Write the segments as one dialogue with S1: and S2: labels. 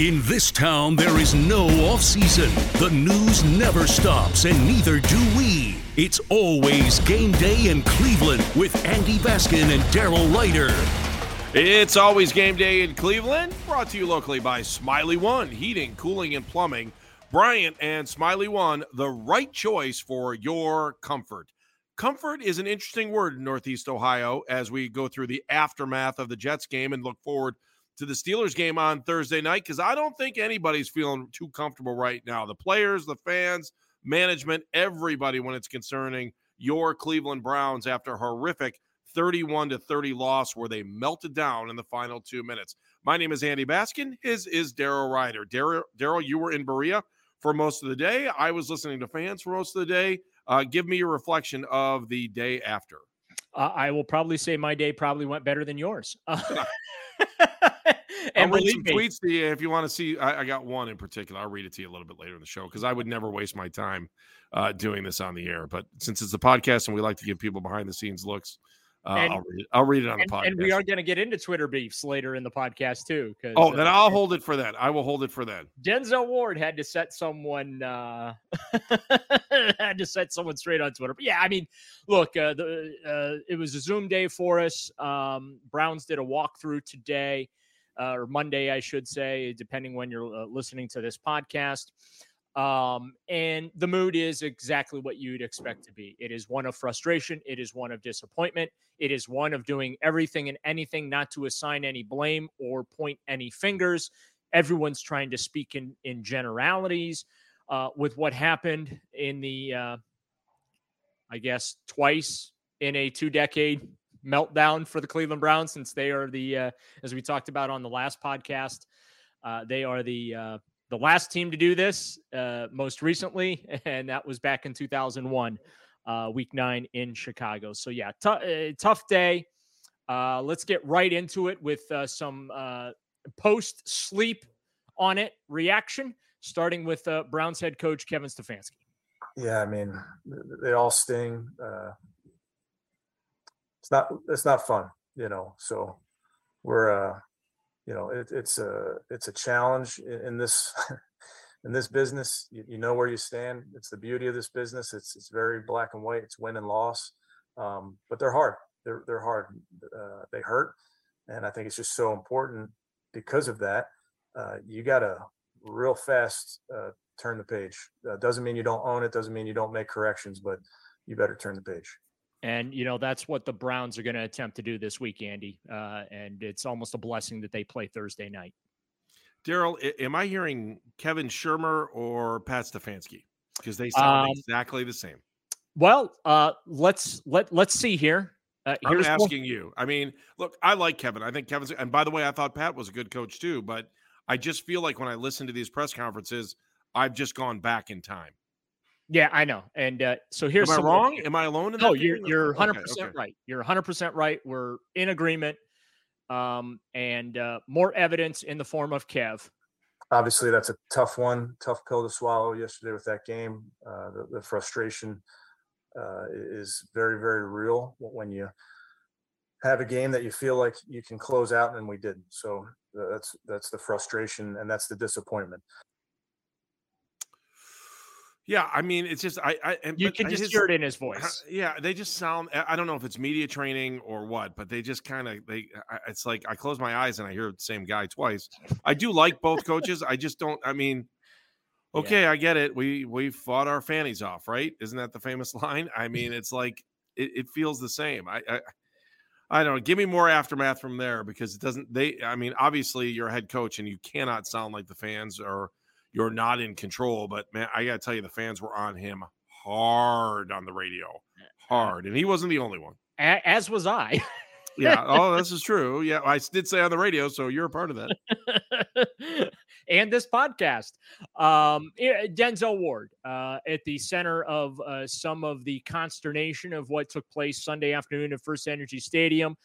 S1: In this town, there is no off season. The news never stops, and neither do we. It's always game day in Cleveland with Andy Baskin and Daryl Ruiter.
S2: It's always game day in Cleveland, brought to you locally by Smylie One Heating, Cooling, and Plumbing. Bryant and Smylie One, the right choice for your comfort. Comfort is an interesting word in Northeast Ohio as we go through the aftermath of the Jets game and look forward to the Steelers game on Thursday night because I don't think anybody's feeling too comfortable right now. The players, the fans, management, everybody when it's concerning your Cleveland Browns after horrific 31 to 30 loss where they melted down in the final two minutes. My name is Andy Baskin. His is Daryl Ruiter. Daryl, you were in Berea for most of the day. I was listening to fans for most of the day. Uh, give me your reflection of the day after.
S3: Uh, I will probably say my day probably went better than yours.
S2: and I'll read some me, tweets to you if you want to see. I, I, got one in particular. I'll read it to you a little bit later in the show because I would never waste my time uh, doing this on the air. But since it's a podcast and we like to give people behind the scenes looks, uh, and, I'll, read it. I'll read it on
S3: and,
S2: the podcast.
S3: And we are going to get into Twitter beefs later in the podcast too.
S2: Oh, uh, then I'll hold it for that. I will hold it for that.
S3: Denzel Ward had to set someone uh, had to set someone straight on Twitter. But yeah, I mean, look, uh, the, uh, it was a Zoom day for us. Um, Browns did a walkthrough today uh, or Monday, I should say, depending when you're uh, listening to this podcast. Um, and the mood is exactly what you'd expect to be. It is one of frustration. It is one of disappointment. It is one of doing everything and anything not to assign any blame or point any fingers. Everyone's trying to speak in in generalities. Uh, with what happened in the, uh, I guess, twice in a two decade meltdown for the Cleveland Browns since they are the, uh, as we talked about on the last podcast, uh, they are the uh, the last team to do this uh, most recently, and that was back in 2001, uh, Week Nine in Chicago. So yeah, t- uh, tough day. Uh let's get right into it with some uh post sleep on it reaction, starting with uh Browns head coach Kevin Stefanski.
S4: Yeah, I mean, they all sting. Uh, it's not it's not fun, you know. So we're uh, you know, it, it's a it's a challenge in, in this in this business. You, you, know where you stand. It's the beauty of this business. It's it's very black and white. It's win and loss, um, but they're hard. They're they're hard. Uh, they hurt, and I think it's just so important because of that. Uh, you got to real fast uh, turn the page. Uh, doesn't mean you don't own it. Doesn't mean you don't make corrections, but you better turn the page.
S3: And, you know, that's what the Browns are going to attempt to do this week, Andy. Uh, and it's almost a blessing that they play Thursday night.
S2: Daryl, am I hearing Kevin Shurmur or Pat Stefanski? Because they sound um, exactly the same.
S3: Well, uh, let's let let's see here.
S2: Uh, I'm asking you. I mean, look, I like Kevin. I think Kevin's, and by the way, I thought Pat was a good coach too. But I just feel like when I listen to these press conferences, I've just gone back in time.
S3: Yeah, I know. And uh, so here's
S2: Am I wrong? Am I alone in that?
S3: No, you're you're 100 okay, percent okay. right. You're 100 percent right. We're in agreement. Um, and uh, more evidence in the form of Kev.
S4: Obviously, that's a tough one, tough pill to swallow. Yesterday with that game, uh, the, the, frustration uh, is very, very real when you have a game that you feel like you can close out, and we didn't. So that's that's the frustration, and that's the disappointment.
S2: Yeah, I mean, it's just I. I and,
S3: you can just his, hear it in his voice.
S2: Yeah, they just sound. I don't know if it's media training or what, but they just kind of they. It's like I close my eyes and I hear the same guy twice. I do like both coaches. I just don't. I mean, okay, yeah. I get it. We we fought our fannies off, right? Isn't that the famous line? I mean, it's like it, it feels the same. I, I I don't know. Give me more aftermath from there because it doesn't. They. I mean, obviously you're a head coach and you cannot sound like the fans or you're not in control. But man, I got to tell you, the fans were on him hard on the radio, hard, and he wasn't the only one.
S3: As was I.
S2: yeah. Oh, this is true. Yeah, I did say on the radio, so you're a part of
S3: that. and this podcast, um, Denzel Ward uh, at the center of uh, some of the consternation of what took place Sunday afternoon at First Energy Stadium.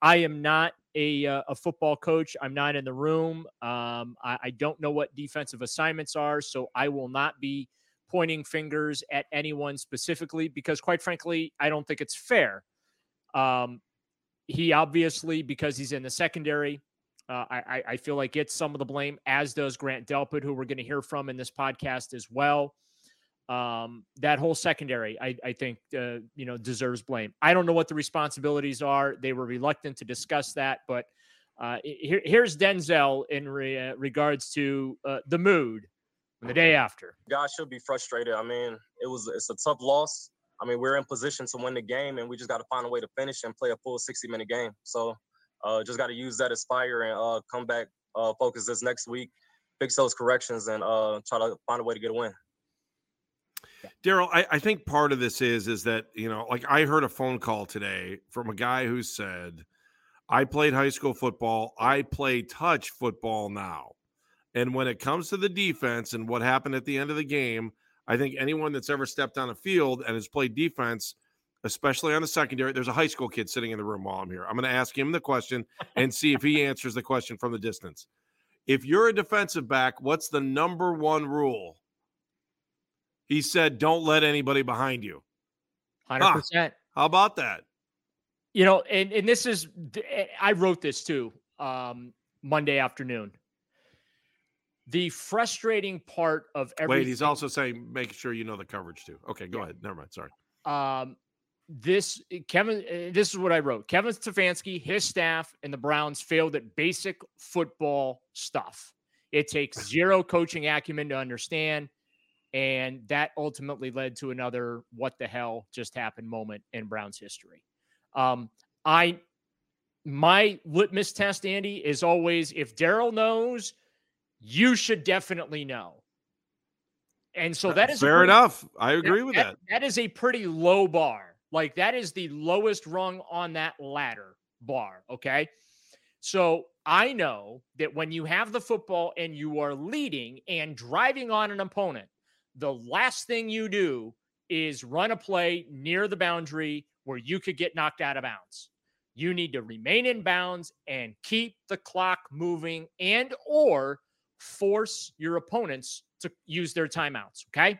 S3: I am not a, uh, a football coach. I'm not in the room. Um, I, I, don't know what defensive assignments are, so I will not be pointing fingers at anyone specifically because, quite frankly, I don't think it's fair. Um, he obviously, because he's in the secondary, Uh, I, I feel like gets some of the blame, as does Grant Delpit, who we're going to hear from in this podcast as well. Um, that whole secondary, I, I think, uh, you know, deserves blame. I don't know what the responsibilities are. They were reluctant to discuss that, but uh, here, here's Denzel in re, uh, regards to uh, the mood the day after.
S5: Guys should be frustrated. I mean, it was it's a tough loss. I mean, we're in position to win the game, and we just got to find a way to finish and play a full 60 minute game. So, uh, just got to use that as fire and come back, focus this next week, fix those corrections, and uh, try to find a way to get a win.
S2: Daryl, I, I think part of this is is that you know, like I heard a phone call today from a guy who said, "I played high school football. I play touch football now." And when it comes to the defense and what happened at the end of the game, I think anyone that's ever stepped on a field and has played defense, especially on the secondary, there's a high school kid sitting in the room while I'm here. I'm going to ask him the question and see if he answers the question from the distance. If you're a defensive back, what's the number one rule? He said, don't let anybody behind you.
S3: 100%.
S2: How about that?
S3: You know, and, and this is, I wrote this too um, Monday afternoon the frustrating part of everything.
S2: Wait, he's also saying making sure you know the coverage too. Okay, go yeah. ahead. Never mind. Sorry.
S3: Um, this eh, Kevin, uh, this is what I wrote. Kevin Stefanski, his staff, and the Browns failed at basic football stuff. It takes zero coaching acumen to understand, and that ultimately led to another "what the hell just happened" moment in Browns history. Um, I, my litmus test, Andy, is always if Daryl knows you should definitely know. And so that is
S2: fair pretty, enough. I agree
S3: that,
S2: with that,
S3: that. That is a pretty low bar. Like that is the lowest rung on that ladder bar. Okay. So I know that when you have the football and you are leading and driving on an opponent, the last thing you do is run a play near the boundary where you could get knocked out of bounds. You need to remain in bounds and keep the clock moving and or force your opponents to use their timeouts. Okay.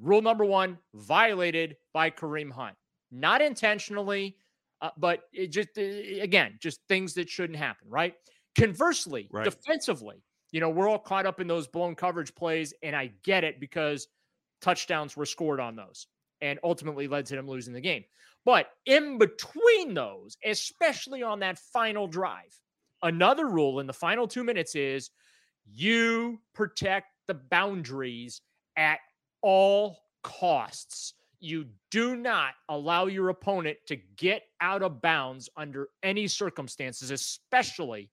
S3: Rule number one violated by Kareem Hunt. Not intentionally, uh, but it just, uh, again, just things that shouldn't happen. Right. Conversely, right. defensively, you know, we're all caught up in those blown coverage plays, and I get it because touchdowns were scored on those and ultimately led to them losing the game. But in between those, especially on that final drive, another rule in the final two minutes is you protect the boundaries at all costs. You do not allow your opponent to get out of bounds under any circumstances, especially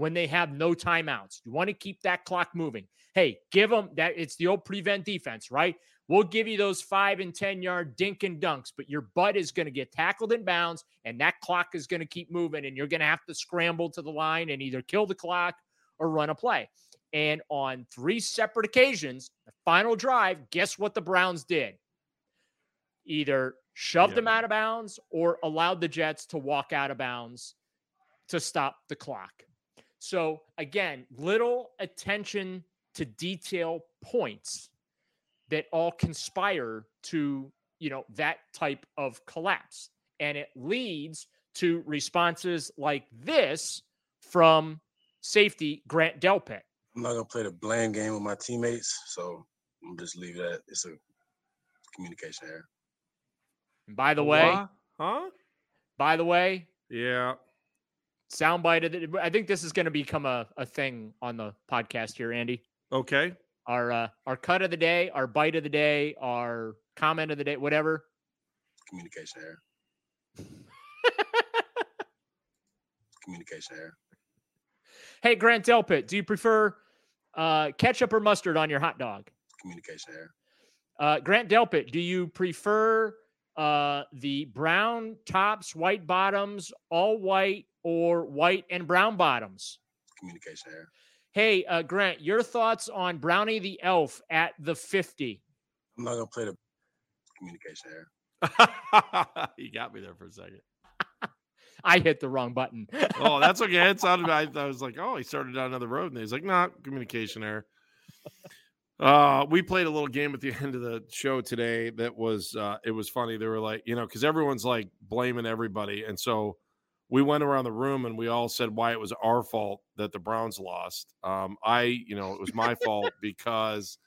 S3: when they have no timeouts. You want to keep that clock moving. Hey, give them that. It's the old prevent defense, right? We'll give you those five and 10 yard dink and dunks, but your butt is going to get tackled in bounds and that clock is going to keep moving and you're going to have to scramble to the line and either kill the clock or run a play. And on three separate occasions, the final drive, guess what the Browns did? Either shoved yeah. them out of bounds or allowed the Jets to walk out of bounds to stop the clock. So, again, little attention to detail points that all conspire to, you know, that type of collapse. And it leads to responses like this from safety Grant Delpit.
S6: I'm not gonna play the blame game with my teammates, so I'm just leave that. It's a communication error.
S3: And by the way,
S2: what? huh?
S3: By the way,
S2: yeah.
S3: Soundbite. I think this is going to become a, a thing on the podcast here, Andy.
S2: Okay.
S3: Our uh, our cut of the day, our bite of the day, our comment of the day, whatever.
S6: Communication error. communication error.
S3: Hey, Grant Delpit, do you prefer uh, ketchup or mustard on your hot dog?
S6: Communication error.
S3: Uh, Grant Delpit, do you prefer uh, the brown tops, white bottoms, all white, or white and brown bottoms?
S6: Communication error.
S3: Hey, uh, Grant, your thoughts on Brownie the Elf at the 50?
S6: I'm not going to play the communication error.
S2: you got me there for a second.
S3: I hit the wrong button.
S2: oh, that's okay. It sounded. I, I was like, oh, he started down another road, and he's like, nah, communication error. Uh, we played a little game at the end of the show today that was uh, it was funny. They were like, you know, because everyone's like blaming everybody, and so we went around the room and we all said why it was our fault that the Browns lost. Um, I, you know, it was my fault because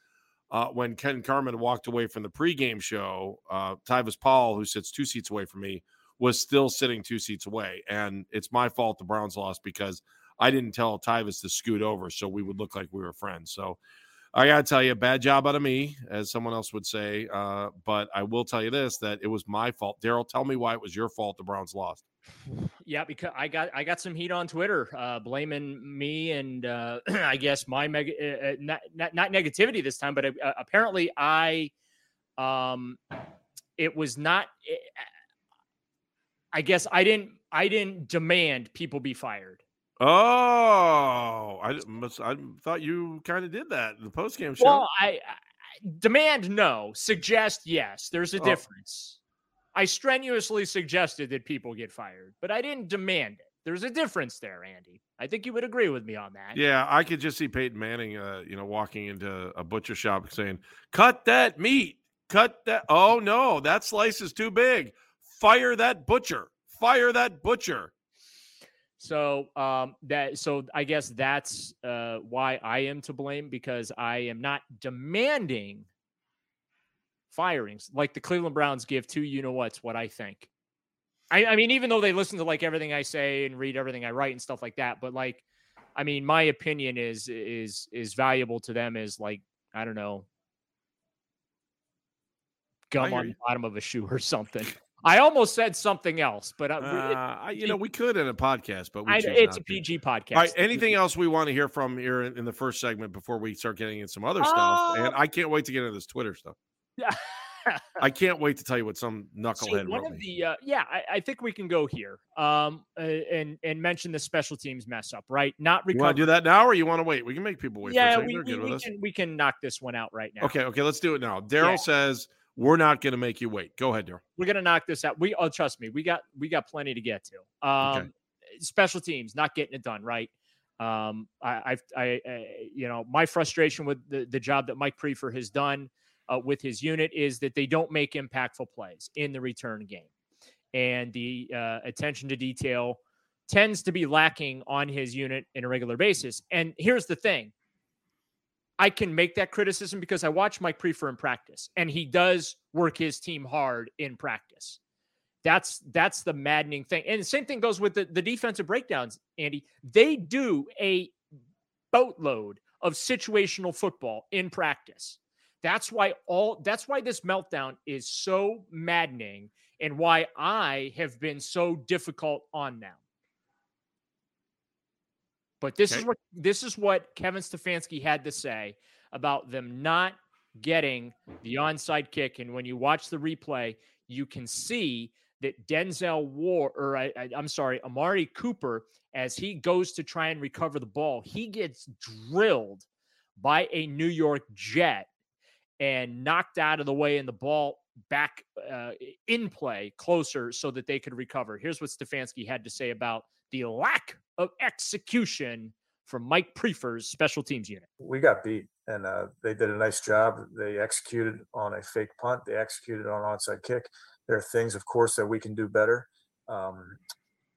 S2: uh, when Ken Carman walked away from the pregame show, uh, Tyvis Powell, who sits two seats away from me, was still sitting two seats away. And it's my fault the Browns lost because I didn't tell Tyvis to scoot over so we would look like we were friends. So I got to tell you, bad job out of me, as someone else would say. Uh, but I will tell you this that it was my fault. Daryl, tell me why it was your fault the Browns lost.
S3: Yeah, because I got I got some heat on Twitter, uh, blaming me and uh, I guess my mega uh, uh, not, not, not negativity this time, but uh, apparently I um it was not. Eh, I guess I didn't I didn't demand people be fired.
S2: Oh, I must. I thought you kind of did that in the post game show.
S3: Well, I, I, demand no, suggest yes. There's a oh. difference. I strenuously suggested that people get fired, but I didn't demand it. There's a difference there, Andy. I think you would agree with me on that.
S2: Yeah, I could just see Peyton Manning, uh, you know, walking into a butcher shop saying, "Cut that meat, cut that." Oh no, that slice is too big. Fire that butcher. Fire that butcher.
S3: So um, that so I guess that's uh, why I am to blame because I am not demanding firings like the Cleveland Browns give to you know what's what I think. I, I mean, even though they listen to like everything I say and read everything I write and stuff like that, but like, I mean, my opinion is is is valuable to them as like I don't know gum on the bottom of a shoe or something. I almost said something else, but uh,
S2: uh, you know we could in a podcast, but
S3: I, it's a PG to. podcast.
S2: All right, anything else we want to hear from here in, in, the first segment before we start getting in some other uh, stuff? And I can't wait to get into this Twitter stuff. Yeah. I can't wait to tell you what some knucklehead.
S3: So one of the uh, yeah, I, I, think we can go here um uh, and and mention the special teams mess up, right? Not
S2: recover. You want to do that now, or you want to wait? We can make people wait.
S3: Yeah, we, we, we can, we can knock this one out right now.
S2: Okay, okay, let's do it now. Daryl yeah. says we're not going to make you wait. Go ahead, Daryl.
S3: We're going to knock this out. We oh, trust me, we got we got plenty to get to. Um, okay. Special teams not getting it done right. Um, I, I, I, you know, my frustration with the, the job that Mike Priefer has done uh, with his unit is that they don't make impactful plays in the return game, and the uh, attention to detail tends to be lacking on his unit in a regular basis. And here's the thing: I can make that criticism because I watch Mike Priefer in practice, and he does work his team hard in practice. That's that's the maddening thing. And the same thing goes with the, the defensive breakdowns, Andy. They do a boatload of situational football in practice. That's why all that's why this meltdown is so maddening and why I have been so difficult on them. But this okay. is what this is what Kevin Stefanski had to say about them not getting the onside kick. And when you watch the replay, you can see that Denzel War, or I, am sorry, Amari Cooper, as he goes to try and recover the ball, he gets drilled by a New York Jet and knocked out of the way, and the ball back uh, in play closer so that they could recover. Here's what Stefanski had to say about the lack of execution from Mike Priefer's special teams unit.
S4: We got beat, and uh, they did a nice job. They executed on a fake punt. They executed on an onside kick. There are things, of course, that we can do better, um,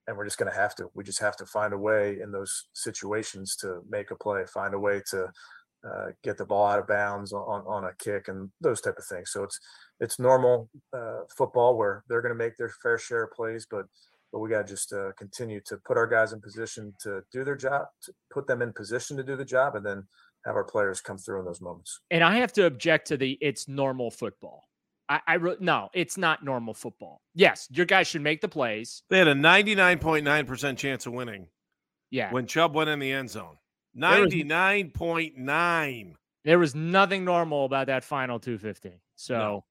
S4: and we're just going to have to. We just have to find a way in those situations to make a play, find a way to uh, get the ball out of bounds on, on a kick, and those type of things. So it's it's normal uh, football where they're going to make their fair share of plays, but but we got to just uh, continue to put our guys in position to do their job, to put them in position to do the job, and then have our players come through in those moments.
S3: And I have to object to the it's normal football. I, I re- no, it's not normal football. Yes, your guys should make the plays.
S2: They had a 99.9% chance of winning.
S3: Yeah.
S2: When Chubb went in the end zone. 99.9.
S3: There was nothing normal about that final 250. So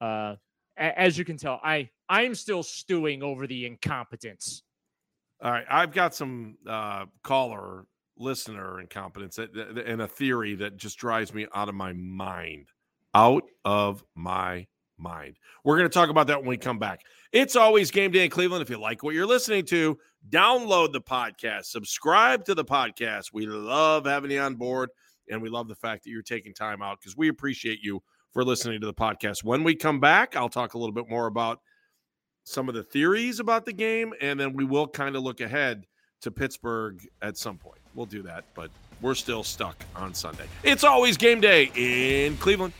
S3: no. uh as you can tell, I I'm still stewing over the incompetence.
S2: All right, I've got some uh, caller listener incompetence and a theory that just drives me out of my mind. Out of my mind. We're going to talk about that when we come back. It's always game day in Cleveland. If you like what you're listening to, download the podcast, subscribe to the podcast. We love having you on board, and we love the fact that you're taking time out because we appreciate you for listening to the podcast. When we come back, I'll talk a little bit more about some of the theories about the game, and then we will kind of look ahead to Pittsburgh at some point. We'll do that, but we're still stuck on Sunday. It's always game day in Cleveland.